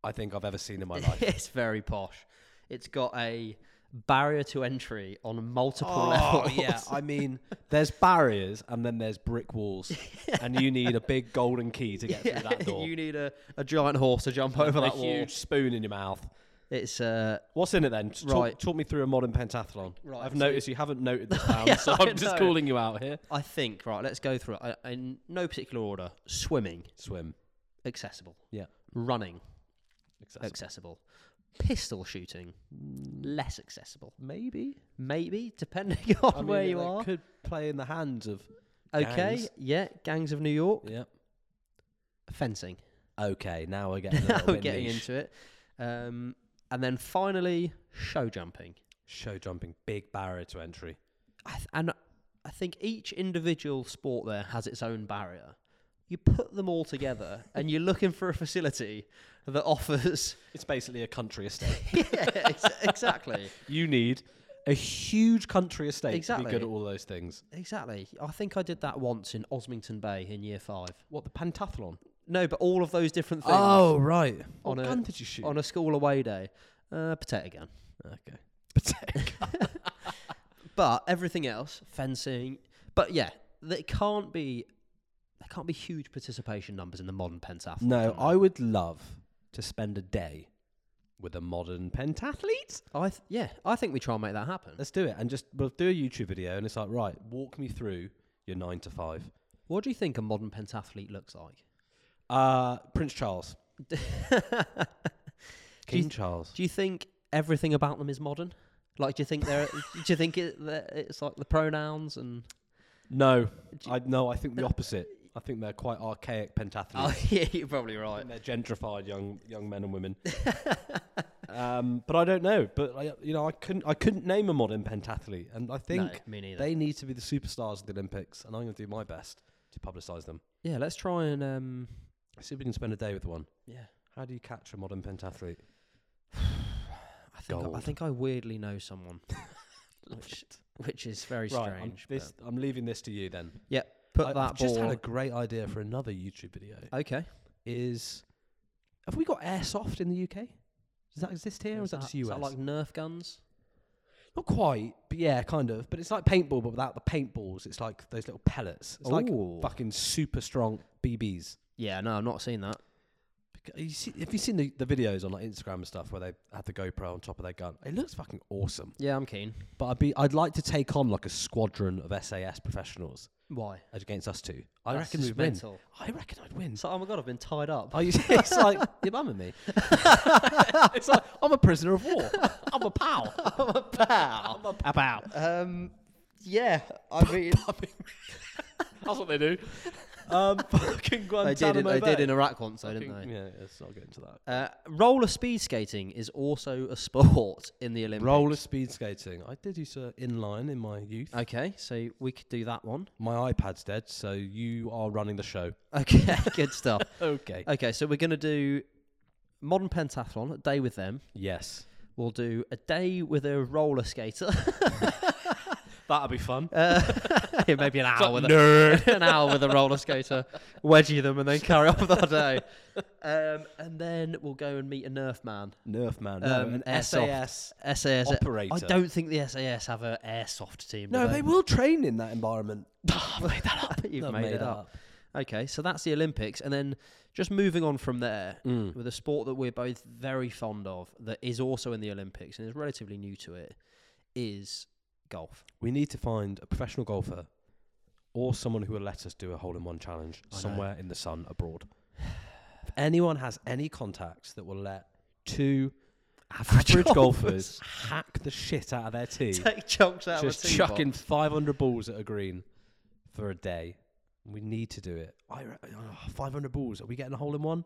Speaker 5: I think I've ever seen in my life.
Speaker 4: it's very posh. It's got a barrier to entry on multiple
Speaker 5: oh,
Speaker 4: levels.
Speaker 5: yeah. I mean, there's barriers and then there's brick walls, and you need a big golden key to get
Speaker 4: Yeah,
Speaker 5: through that door.
Speaker 4: you need a, a giant horse to jump over
Speaker 5: a
Speaker 4: that wall.
Speaker 5: huge spoon in your mouth.
Speaker 4: It's uh,
Speaker 5: What's in it then? Talk,
Speaker 4: Right.
Speaker 5: talk me through a modern pentathlon.
Speaker 4: Right,
Speaker 5: I've
Speaker 4: so-
Speaker 5: noticed you haven't noted this down,
Speaker 4: Yeah,
Speaker 5: so
Speaker 4: I
Speaker 5: I'm just
Speaker 4: know.
Speaker 5: calling you out here.
Speaker 4: I think right. Let's go through it I, in no particular order. Swimming,
Speaker 5: Swim.
Speaker 4: Accessible.
Speaker 5: Yeah.
Speaker 4: Running,
Speaker 5: Accessible.
Speaker 4: accessible. Pistol shooting, less accessible.
Speaker 5: Maybe.
Speaker 4: Maybe, depending on
Speaker 5: I mean,
Speaker 4: where
Speaker 5: it,
Speaker 4: you
Speaker 5: like,
Speaker 4: are.
Speaker 5: Could play in the hands of.
Speaker 4: Okay,
Speaker 5: gangs.
Speaker 4: yeah, gangs of New York,
Speaker 5: Yeah.
Speaker 4: fencing.
Speaker 5: Okay, now we're getting a
Speaker 4: now
Speaker 5: little
Speaker 4: we're
Speaker 5: bit
Speaker 4: getting
Speaker 5: niche.
Speaker 4: into it. Um, and then finally, show jumping.
Speaker 5: Show jumping, big barrier to entry.
Speaker 4: I th- and I think each individual sport there has its own barrier. You put them all together, and you're looking for a facility that offers.
Speaker 5: It's basically a country estate.
Speaker 4: yeah, ex- exactly,
Speaker 5: you need a huge country estate to be
Speaker 4: Exactly.
Speaker 5: good at all those things.
Speaker 4: exactly. I think I did that once in Osmington Bay in year five.
Speaker 5: What the pentathlon?
Speaker 4: No, but all of those different things.
Speaker 5: Oh right.
Speaker 4: On
Speaker 5: what
Speaker 4: a-
Speaker 5: gun did you shoot?
Speaker 4: on a school away day, uh, potato gun.
Speaker 5: okay. Potato.
Speaker 4: But everything else, fencing. But yeah, there can't be there can't be huge participation numbers in the modern pentathlon.
Speaker 5: no. I would love to spend a day with a modern pentathlete.
Speaker 4: I th- yeah, I think we try and make that happen.
Speaker 5: Let's do it and just we'll do a YouTube video and it's like right, walk me through your nine to five.
Speaker 4: What do you think a modern pentathlete looks like?
Speaker 5: Uh, Prince Charles,
Speaker 4: do,
Speaker 5: King
Speaker 4: you,
Speaker 5: Charles.
Speaker 4: do you think everything about them is modern? Like, do you think they're? do you think it, that it's like the pronouns and?
Speaker 5: No, I no, I think the opposite. I think they're quite archaic pentathletes.
Speaker 4: Oh yeah, you're probably right.
Speaker 5: think they're gentrified young young men and women. um, but I don't know. But I, you know, I couldn't I couldn't name a modern pentathlete, and I think
Speaker 4: no,
Speaker 5: they need to be the superstars of the Olympics, and I'm going to do my best to publicise them.
Speaker 4: yeah, let's try and um,
Speaker 5: See if we can spend a day with one.
Speaker 4: yeah.
Speaker 5: How do you catch a modern pentathlete?
Speaker 4: I think I, I think I weirdly know someone, which which is very
Speaker 5: Right, I'm,
Speaker 4: strange.
Speaker 5: this, I'm leaving this to you then.
Speaker 4: yeah, put
Speaker 5: I,
Speaker 4: that
Speaker 5: I've just had a great idea for another YouTube video.
Speaker 4: okay.
Speaker 5: Is have we got airsoft in the UK? Does that exist here, or is that, just US?
Speaker 4: is that like Nerf guns?
Speaker 5: Not quite, but yeah, kind of. But it's like paintball, but without the paintballs. It's like those little pellets. It's like fucking super strong BBs.
Speaker 4: Yeah, no, I've not seen that.
Speaker 5: You see, have you seen the, the videos on like Instagram and stuff where they have the GoPro on top of their gun? It looks fucking awesome.
Speaker 4: Yeah, I'm keen.
Speaker 5: But I'd be, I'd like to take on like a squadron of SAS professionals
Speaker 4: Why?
Speaker 5: against us two. I
Speaker 4: That's
Speaker 5: reckon we'd win.
Speaker 4: mental.
Speaker 5: I reckon I'd win.
Speaker 4: So, oh my god, I've been tied up.
Speaker 5: Are you, it's like your mum and me. it's like I'm a prisoner of war. I'm a pal.
Speaker 4: I'm a pal.
Speaker 5: I'm a pal.
Speaker 4: Um, yeah, I mean,
Speaker 5: That's what they do. Um, fucking
Speaker 4: they
Speaker 5: Guantanamo
Speaker 4: did. In, they did in Iraq once, though, didn't they?
Speaker 5: Yeah, let's not get into that.
Speaker 4: Uh, roller speed skating is also a sport in the Olympics.
Speaker 5: Roller speed skating. I did use uh, inline in my youth.
Speaker 4: Okay, so we could do that one.
Speaker 5: My iPad's dead, so you are running the show.
Speaker 4: Okay, good stuff.
Speaker 5: Okay.
Speaker 4: Okay, so we're gonna do modern pentathlon, a day with them.
Speaker 5: Yes.
Speaker 4: We'll do a day with a roller skater.
Speaker 5: That'll be fun.
Speaker 4: Uh, yeah, maybe an hour with a, an hour with a roller skater, wedgie them, and then carry on with our day. Um, and then we'll go and meet a Nerf man.
Speaker 5: Nerf man.
Speaker 4: Um,
Speaker 5: an
Speaker 4: airsoft.
Speaker 5: SAS.
Speaker 4: SAS
Speaker 5: Operator.
Speaker 4: I don't think the SAS have a airsoft team. do
Speaker 5: No, they will train in that environment.
Speaker 4: I've made that up. You've made, it up. Okay, so that's the Olympics, and then just moving on from there
Speaker 5: Mm.
Speaker 4: with a sport that we're both very fond of, that is also in the Olympics and is relatively new to it, is golf.
Speaker 5: We need to find a professional golfer or someone who will let us do a hole in one challenge
Speaker 4: I know.
Speaker 5: somewhere in the sun abroad. If anyone has any contacts that will let two average golfers hack the shit out of their tee,
Speaker 4: take chunks out
Speaker 5: just
Speaker 4: of a
Speaker 5: chucking
Speaker 4: box.
Speaker 5: 500 balls at a green for a day, we need to do it. I re- ah, oh, 500 balls. Are we getting a hole in one?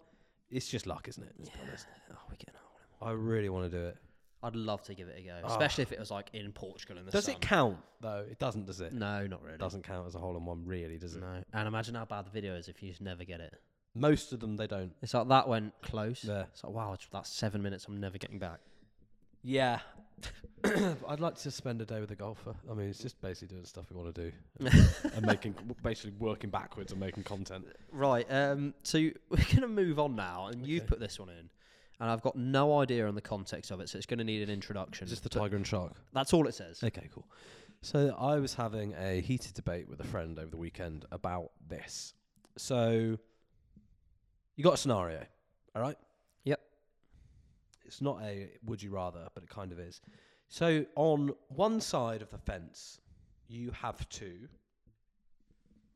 Speaker 5: It's just luck, isn't it? Let's honest.
Speaker 4: Oh, we're getting a hole in one.
Speaker 5: I really want to do it.
Speaker 4: I'd love to give it a go,
Speaker 5: Ah.
Speaker 4: especially if it was like in Portugal in the
Speaker 5: Does
Speaker 4: sun.
Speaker 5: it count though? It doesn't, does it?
Speaker 4: No, not really.
Speaker 5: Doesn't count as a hole in one, really, does it?
Speaker 4: No, and imagine how bad the video is if you just never get it.
Speaker 5: Most of them they don't.
Speaker 4: It's like that went close.
Speaker 5: Yeah.
Speaker 4: It's like wow, it's- that's seven minutes. I'm never getting back.
Speaker 5: Yeah. I'd like to spend a day with a golfer. I mean, it's just basically doing stuff we want to do and making, basically working backwards and making content.
Speaker 4: Right. Um. So we're gonna move on now, and you've put this one in, and I've got no idea on the context of it, so it's gonna need an introduction.
Speaker 5: Is this the tiger and shark?
Speaker 4: That's all it says.
Speaker 5: Okay, cool. So I was having a heated debate with a friend over the weekend about this. So you got a scenario, all right?
Speaker 4: Yep.
Speaker 5: It's not a would you rather, but it kind of is. So on one side of the fence, you have to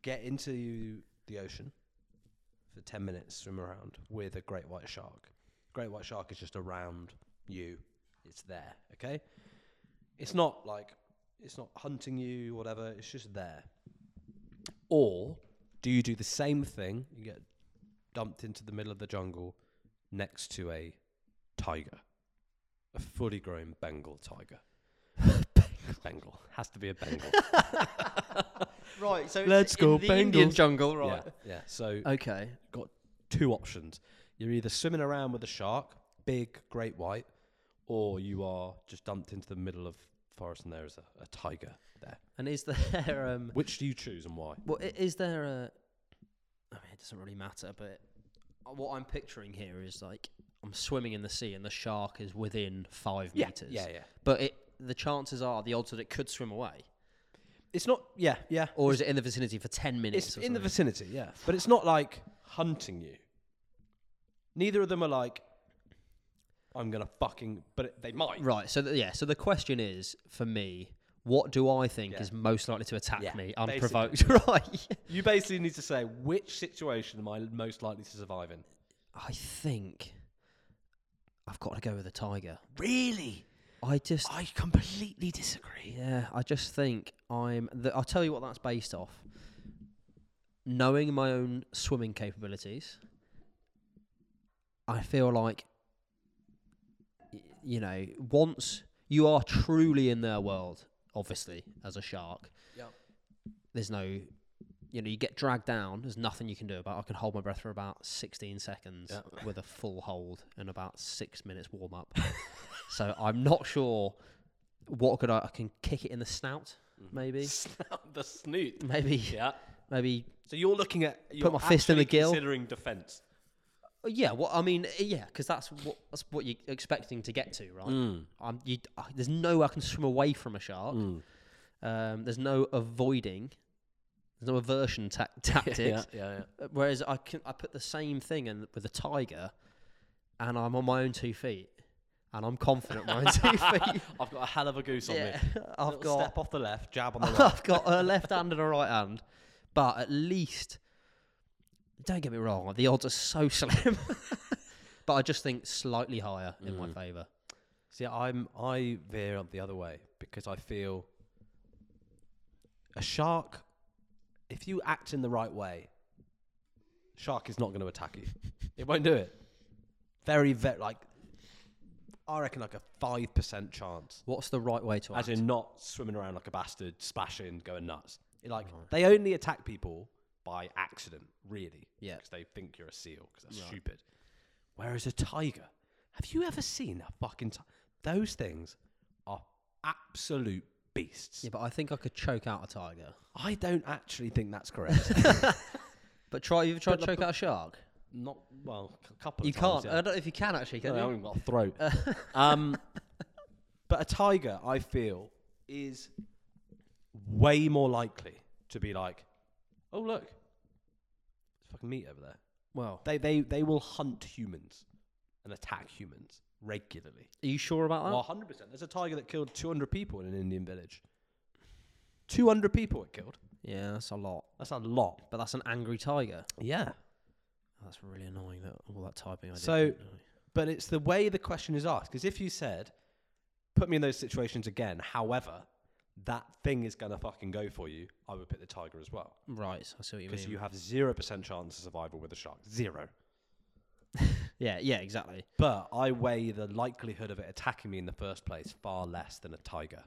Speaker 5: get into the ocean for 10 minutes, swim around with a great white shark. Great white shark is just around you. It's there, okay? It's not like it's not hunting you, whatever. It's just there. Or do you do the same thing? You get dumped into the middle of the jungle next to a tiger, a fully grown Bengal tiger. Bengal has to be a Bengal.
Speaker 4: Right. So
Speaker 5: Let's go
Speaker 4: in the Indian jungle, right?
Speaker 5: Yeah, yeah. So
Speaker 4: Okay.
Speaker 5: got two options. You're either swimming around with a shark, big, great white, or you are just dumped into the middle of forest and there is a, a tiger there.
Speaker 4: And is there um?
Speaker 5: Which do you choose and why?
Speaker 4: Well, i- is there a? I mean, it doesn't really matter, but what I'm picturing here is like I'm swimming in the sea and the shark is within five meters.
Speaker 5: yeah, yeah.
Speaker 4: But it, the chances are, the odds that it could swim away,
Speaker 5: It's not, yeah, yeah.
Speaker 4: or is it in the vicinity for ten minutes?
Speaker 5: It's
Speaker 4: or
Speaker 5: in the
Speaker 4: something?
Speaker 5: vicinity, yeah. But it's not like hunting you. Neither of them are like, I'm gonna fucking. But it, they might.
Speaker 4: Right. So th- yeah. So the question is for me, what do I think
Speaker 5: Yeah.
Speaker 4: is most likely to attack
Speaker 5: Yeah,
Speaker 4: me unprovoked? right.
Speaker 5: You basically need to say which situation am I most likely to survive in.
Speaker 4: I think I've got to go with a tiger.
Speaker 5: Really?
Speaker 4: I just
Speaker 5: I completely disagree.
Speaker 4: yeah. I just think I'm. The, I'll tell you what that's based off. Knowing my own swimming capabilities, I feel like you know once you are truly in their world, obviously as a shark.
Speaker 5: Yeah.
Speaker 4: there's no you know you get dragged down there's nothing you can do about it. i can hold my breath for about 16 seconds
Speaker 5: Yeah.
Speaker 4: with a full hold and about six minutes warm up so i'm not sure what could i i can kick it in the snout mm-hmm. maybe
Speaker 5: the snoot.
Speaker 4: maybe
Speaker 5: Yeah.
Speaker 4: maybe
Speaker 5: So you're looking at you're
Speaker 4: my fist in the gill.
Speaker 5: considering defense.
Speaker 4: Uh, yeah well i mean uh, yeah because that's what that's what you're expecting to get to right
Speaker 5: Mm.
Speaker 4: I'm, you, uh, there's no way i can swim away from a shark
Speaker 5: Mm.
Speaker 4: um, there's no avoiding there's no aversion ta- tactics
Speaker 5: Yeah, yeah, yeah.
Speaker 4: Whereas I can I put the same thing in with a tiger, and I'm on my own two feet, and I'm confident on my own two feet.
Speaker 5: I've got a hell of a goose on
Speaker 4: Yeah,
Speaker 5: me.
Speaker 4: I've
Speaker 5: Little
Speaker 4: got
Speaker 5: step off the left, jab on the right.
Speaker 4: I've got a left hand and a right hand, but at least don't get me wrong, the odds are so slim. but I just think slightly higher in my mm. favour.
Speaker 5: See, I'm I veer up the other way because I feel a shark. If you act in the right way, shark is not going to attack you. it won't do it. Very, very like. I reckon like a five percent chance,
Speaker 4: What's the right way to act?
Speaker 5: as in not swimming around like a bastard, splashing, going nuts. It, like they only attack people by accident, really.
Speaker 4: Yeah.
Speaker 5: because they think you're a seal because that's stupid. Whereas a tiger, have you ever seen a fucking ti- those things are absolute beasts.
Speaker 4: yeah, but I think I could choke out a tiger.
Speaker 5: I don't actually think that's correct.
Speaker 4: But try you've tried
Speaker 5: But
Speaker 4: to choke out a shark.
Speaker 5: Not well, a couple.
Speaker 4: You
Speaker 5: times,
Speaker 4: can't.
Speaker 5: yeah.
Speaker 4: I don't know if you can actually. Can
Speaker 5: No, I
Speaker 4: you?
Speaker 5: haven't got a throat. um, but a tiger, I feel, is way more likely to be like, oh look, it's fucking meat over there.
Speaker 4: Well,
Speaker 5: They they they will hunt humans and attack humans regularly.
Speaker 4: are you sure about that?
Speaker 5: Hundred percent. There's a tiger that killed 200 people in an Indian village. 200 people it killed.
Speaker 4: Yeah, that's a lot.
Speaker 5: That's a lot.
Speaker 4: But that's an angry tiger.
Speaker 5: Yeah.
Speaker 4: That's really annoying. That all that typing I.
Speaker 5: So-
Speaker 4: didn't
Speaker 5: But it's the way the question is asked. Because if you said, put me in those situations again, however, that thing is going to fucking go for you, I would pick the tiger as well.
Speaker 4: right, I see what you mean.
Speaker 5: Because you have 0% chance of survival with a shark. Zero.
Speaker 4: yeah, yeah, exactly.
Speaker 5: But I weigh the likelihood of it attacking me in the first place far less than a tiger.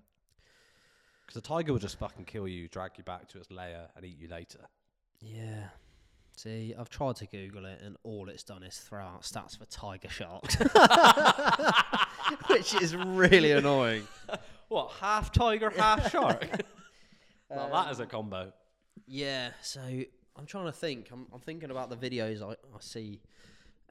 Speaker 5: Because a tiger will just fucking kill you, drag you back to its lair, and eat you later.
Speaker 4: Yeah. See, I've tried to Google it, and all it's done is throw out stats for tiger sharks, which is really annoying.
Speaker 5: What, half tiger, half shark? well, that is a um, combo.
Speaker 4: Yeah. So I'm trying to think. I'm, I'm thinking about the videos I, I see,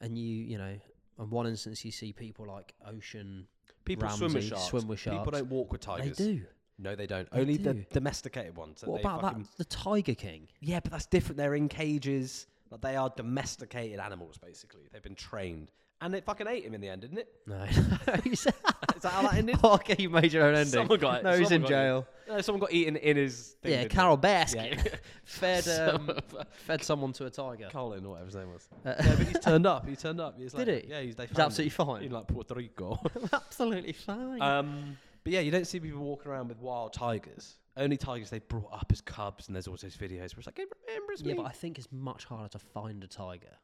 Speaker 4: and you, you know, in one instance you see people like Ocean.
Speaker 5: People swim with sharks.
Speaker 4: swim with sharks.
Speaker 5: People don't walk with tigers.
Speaker 4: They do.
Speaker 5: No, they don't.
Speaker 4: They
Speaker 5: Only the domesticated ones.
Speaker 4: What about
Speaker 5: fucking-
Speaker 4: that? The Tiger King.
Speaker 5: Yeah, but that's different. They're in cages. Like they are domesticated animals, basically. They've been trained, and it fucking ate him in the end, didn't it?
Speaker 4: No. Is that
Speaker 5: how that ended?
Speaker 4: okay, you made your own ending.
Speaker 5: Someone got it.
Speaker 4: No, he's
Speaker 5: Someone
Speaker 4: in
Speaker 5: got
Speaker 4: jail.
Speaker 5: No, someone got eaten in his. Thing,
Speaker 4: Yeah,
Speaker 5: didn't Carole?
Speaker 4: Baskin
Speaker 5: Yeah.
Speaker 4: fed um, fed someone to a tiger.
Speaker 5: Colin, or whatever his name was.
Speaker 4: Uh,
Speaker 5: yeah, but he's turned up. He turned up. He's
Speaker 4: Did
Speaker 5: like,
Speaker 4: he?
Speaker 5: Yeah, he's, they
Speaker 4: He's
Speaker 5: found
Speaker 4: absolutely
Speaker 5: him
Speaker 4: fine.
Speaker 5: in like Puerto Rico.
Speaker 4: Absolutely fine.
Speaker 5: um, but yeah, you don't see people walking around with wild tigers. Only tigers they brought up as cubs, and there's always those videos where it's like, hey, remember it's
Speaker 4: yeah,
Speaker 5: me.
Speaker 4: but I think it's much harder to find a tiger.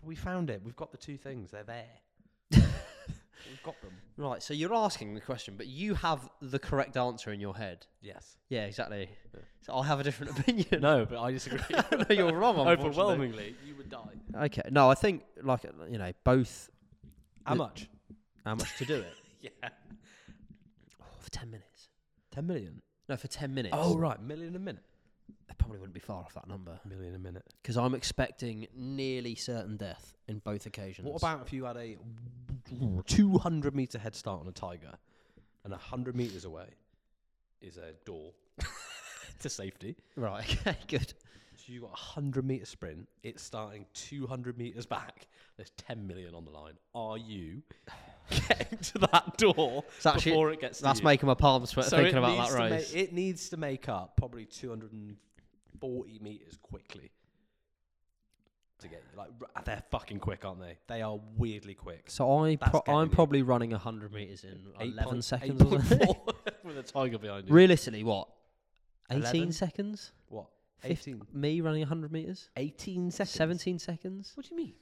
Speaker 5: But we found it. We've got the two things. They're there. We've got them.
Speaker 4: Right, so you're asking the question, but you have the correct answer in your head.
Speaker 5: Yes.
Speaker 4: Yeah, exactly. So I have a different opinion.
Speaker 5: No, but I disagree.
Speaker 4: no, you're wrong.
Speaker 5: Overwhelmingly, you would die.
Speaker 4: Okay, no, I think like you know both.
Speaker 5: How
Speaker 4: The-
Speaker 5: much?
Speaker 4: How much to do it?
Speaker 5: Yeah.
Speaker 4: oh, for ten minutes.
Speaker 5: 10 million.
Speaker 4: No, for ten minutes.
Speaker 5: Oh, right. Million a minute.
Speaker 4: Probably wouldn't be far off that number
Speaker 5: Million a minute.
Speaker 4: because I'm expecting nearly certain death in both occasions.
Speaker 5: What about if you had a 200 meter head start on a tiger and 100 meters away is a door to safety?
Speaker 4: right? Okay, good.
Speaker 5: So you got a 100 meter sprint, it's starting 200 meters back. There's 10 million on the line. Are you getting to that door
Speaker 4: It's actually-
Speaker 5: before it gets to
Speaker 4: That's
Speaker 5: you.
Speaker 4: making my palms sweat
Speaker 5: So
Speaker 4: thinking
Speaker 5: it
Speaker 4: about
Speaker 5: needs
Speaker 4: that
Speaker 5: to ma-
Speaker 4: race.
Speaker 5: it needs to make up probably 240 meters quickly to get like they're fucking quick, aren't they? They are weirdly quick.
Speaker 4: so I pro- I'm
Speaker 5: you.
Speaker 4: probably running 100 meters in 11
Speaker 5: point-
Speaker 4: seconds. or something.
Speaker 5: 8.4 with a tiger behind you.
Speaker 4: Realistically, what? 18
Speaker 5: 11?
Speaker 4: seconds?
Speaker 5: What?
Speaker 4: Fif-
Speaker 5: 18.
Speaker 4: Me running 100 meters?
Speaker 5: 18 seconds.
Speaker 4: 17 seconds?
Speaker 5: What do you mean?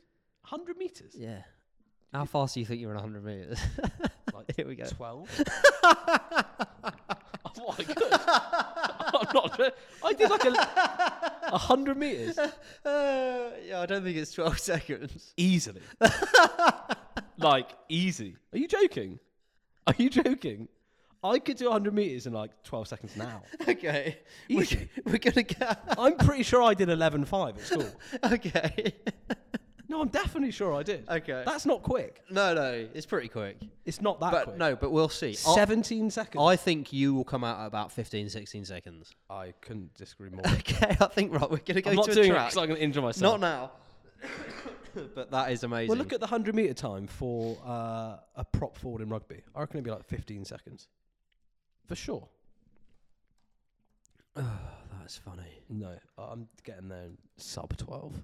Speaker 5: 100 meters?
Speaker 4: Yeah. How fast do you think you're in 100 meters?
Speaker 5: Like
Speaker 4: Here we go.
Speaker 5: 12. oh my god. Not. I did like a, a hundred meters
Speaker 4: Uh, yeah, I don't think it's 12 seconds.
Speaker 5: easily. like easy. Are you joking? Are you joking? I could do 100 meters in like 12 seconds now.
Speaker 4: Okay. We're,
Speaker 5: Easy.
Speaker 4: we're going to go.
Speaker 5: I'm pretty sure I did 11.5 at school.
Speaker 4: okay.
Speaker 5: No, I'm definitely sure I did.
Speaker 4: Okay.
Speaker 5: That's not quick.
Speaker 4: no, no, it's pretty quick.
Speaker 5: It's not that
Speaker 4: but
Speaker 5: quick.
Speaker 4: no, but we'll see. I-
Speaker 5: 17 seconds.
Speaker 4: I think you will come out at about 15, 16 seconds.
Speaker 5: I couldn't disagree more.
Speaker 4: Okay, I think right. We're gonna go
Speaker 5: I'm not
Speaker 4: to
Speaker 5: doing
Speaker 4: a
Speaker 5: it
Speaker 4: track.
Speaker 5: because I'm going to injure myself.
Speaker 4: Not now. but that is amazing.
Speaker 5: Well, look at the 100 meter time for uh, a prop forward in rugby. I reckon it'd be like 15 seconds. For sure.
Speaker 4: Oh, that's funny.
Speaker 5: No, I'm getting there in sub 12.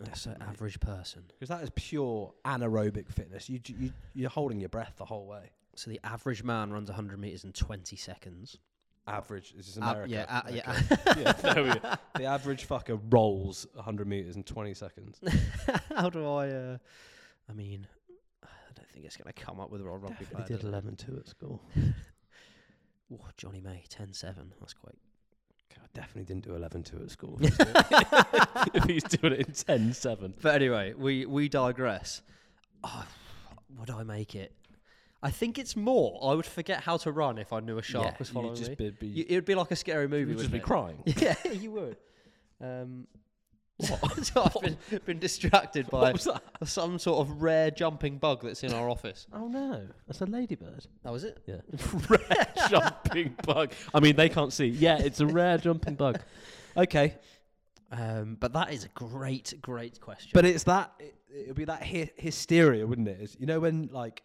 Speaker 4: That's an average person.
Speaker 5: Because that is pure anaerobic fitness. You, you, you're holding your breath the whole way.
Speaker 4: So the average man runs 100 meters in 20 seconds.
Speaker 5: Average. This is
Speaker 4: Ab-
Speaker 5: America.
Speaker 4: yeah, a- yeah.
Speaker 5: Okay. yeah, there we go. The average fucker rolls 100 meters in 20 seconds.
Speaker 4: How do I? Uh, I mean, I don't think it's going to come up with a rugby player.
Speaker 5: did 11 2 at school.
Speaker 4: Oh, Johnny May, 10-7. That's quite.
Speaker 5: I definitely didn't do 11 2 at school. if he's doing- if he's doing it in 10 7.
Speaker 4: But anyway, we we digress. Oh, would I make it? I think it's more. I would forget how to run if I knew a shark was following
Speaker 5: just
Speaker 4: me.
Speaker 5: Be, be,
Speaker 4: You- it would be like a scary movie.
Speaker 5: you'd just be
Speaker 4: wouldn't
Speaker 5: crying.
Speaker 4: it? Yeah, you would. Um, so I've been, been distracted by
Speaker 5: What was that?
Speaker 4: some sort of rare jumping bug that's in our office.
Speaker 5: Oh no, that's a ladybird.
Speaker 4: That was it.
Speaker 5: Yeah. rare jumping bug. I mean, they can't see. Yeah, it's a rare jumping bug. Okay,
Speaker 4: Um, but that is a great, great question.
Speaker 5: but it's that. It, it'll be that hy- hysteria, wouldn't it? It's, you know when like.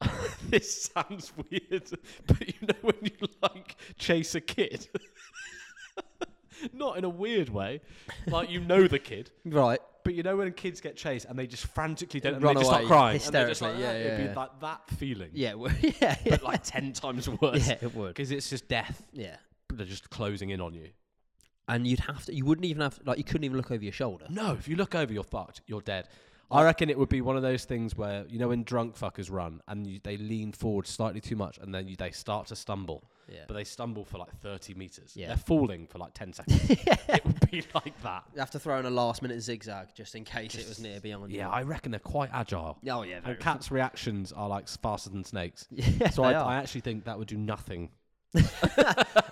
Speaker 5: this sounds weird, but you know when you like chase a kid. Not in a weird way, like you know the kid,
Speaker 4: right,
Speaker 5: but you know when kids get chased and they just frantically don't, and
Speaker 4: Run
Speaker 5: they just start crying, they're just like,
Speaker 4: hysterically, yeah,
Speaker 5: "Ah," it'd
Speaker 4: yeah,
Speaker 5: be like that feeling,
Speaker 4: yeah, well, yeah, yeah,
Speaker 5: but like ten times worse.
Speaker 4: yeah, it would.
Speaker 5: because it's just death.
Speaker 4: Yeah,
Speaker 5: They're just closing in on you.
Speaker 4: and you'd have to. You wouldn't even have like you couldn't even look over your shoulder.
Speaker 5: No, if you look over, you're fucked. You're dead. I reckon it would be one of those things where you know when drunk fuckers run and you, they lean forward slightly too much and then you, they start to stumble,
Speaker 4: Yeah,
Speaker 5: but they stumble for like 30 meters.
Speaker 4: Yeah.
Speaker 5: They're falling for like 10 seconds. It would be like that.
Speaker 4: you have to throw in a last minute zigzag just in case it was near beyond.
Speaker 5: Yeah,
Speaker 4: you.
Speaker 5: I reckon they're quite agile.
Speaker 4: Oh yeah, very
Speaker 5: And cats' reactions are like faster than snakes.
Speaker 4: Yeah,
Speaker 5: So
Speaker 4: they
Speaker 5: I,
Speaker 4: are.
Speaker 5: I actually think that would do nothing.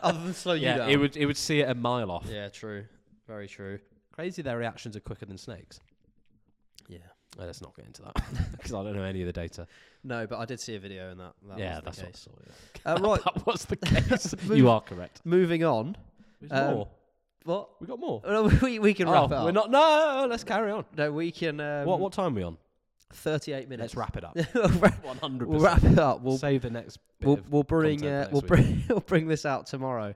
Speaker 4: Other than slow you
Speaker 5: Yeah,
Speaker 4: down.
Speaker 5: it would it would see it a mile off.
Speaker 4: Yeah, true. Very true.
Speaker 5: Crazy, their reactions are quicker than snakes. Oh, let's not get into that because I don't know any of the data.
Speaker 4: No, but I did see a video and that. that
Speaker 5: yeah,
Speaker 4: was
Speaker 5: that's
Speaker 4: the
Speaker 5: what I saw. Yeah.
Speaker 4: Uh, right,
Speaker 5: that was the case.
Speaker 4: Move-
Speaker 5: you are correct.
Speaker 4: moving on.
Speaker 5: There's
Speaker 4: Um,
Speaker 5: more.
Speaker 4: What?
Speaker 5: We got more.
Speaker 4: Oh, no, we we can wrap it up.
Speaker 5: we're not. No, let's carry on.
Speaker 4: No, we can. Um,
Speaker 5: what what time are we on?
Speaker 4: Thirty-eight minutes.
Speaker 5: Let's wrap it up.
Speaker 4: wrap-
Speaker 5: One hundred
Speaker 4: we'll wrap it up. We'll
Speaker 5: save the next. Bit
Speaker 4: we'll, we'll bring uh, we'll bring we'll bring this out tomorrow.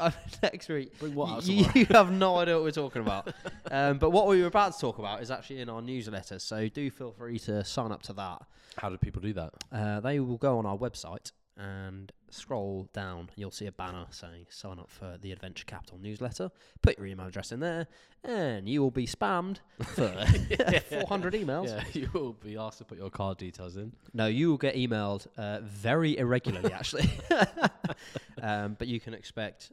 Speaker 4: Next week.
Speaker 5: Bring what
Speaker 4: you, you have no idea what we're talking about. um, but what we were about to talk about is actually in our newsletter, so do feel free to sign up to that.
Speaker 5: How do people do that?
Speaker 4: Uh, they will go on our website and scroll down. You'll see a banner saying sign up for the Adventure Capital newsletter. Put your email address in there, and you will be spammed for 400 emails.
Speaker 5: Yeah, you will be asked to put your card details in.
Speaker 4: No, you will get emailed uh, very irregularly, actually. Um, but you can expect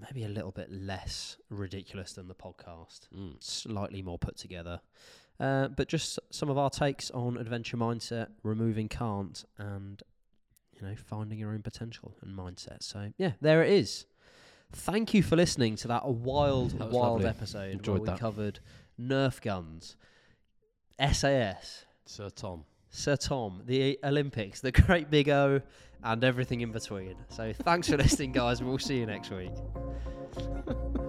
Speaker 4: maybe a little bit less ridiculous than the podcast,
Speaker 5: Mm.
Speaker 4: slightly more put together. Uh, but just some of our takes on adventure mindset, removing can't, and you know finding your own potential and mindset. So yeah, there it is. Thank you for listening to that wild,
Speaker 5: That
Speaker 4: wild
Speaker 5: lovely.
Speaker 4: episode
Speaker 5: Enjoyed
Speaker 4: where we
Speaker 5: that.
Speaker 4: covered Nerf guns, SAS,
Speaker 5: Sir Tom.
Speaker 4: Sir Tom, the Olympics, the Great Big O, and everything in between. So thanks for listening, guys, we'll see you next week.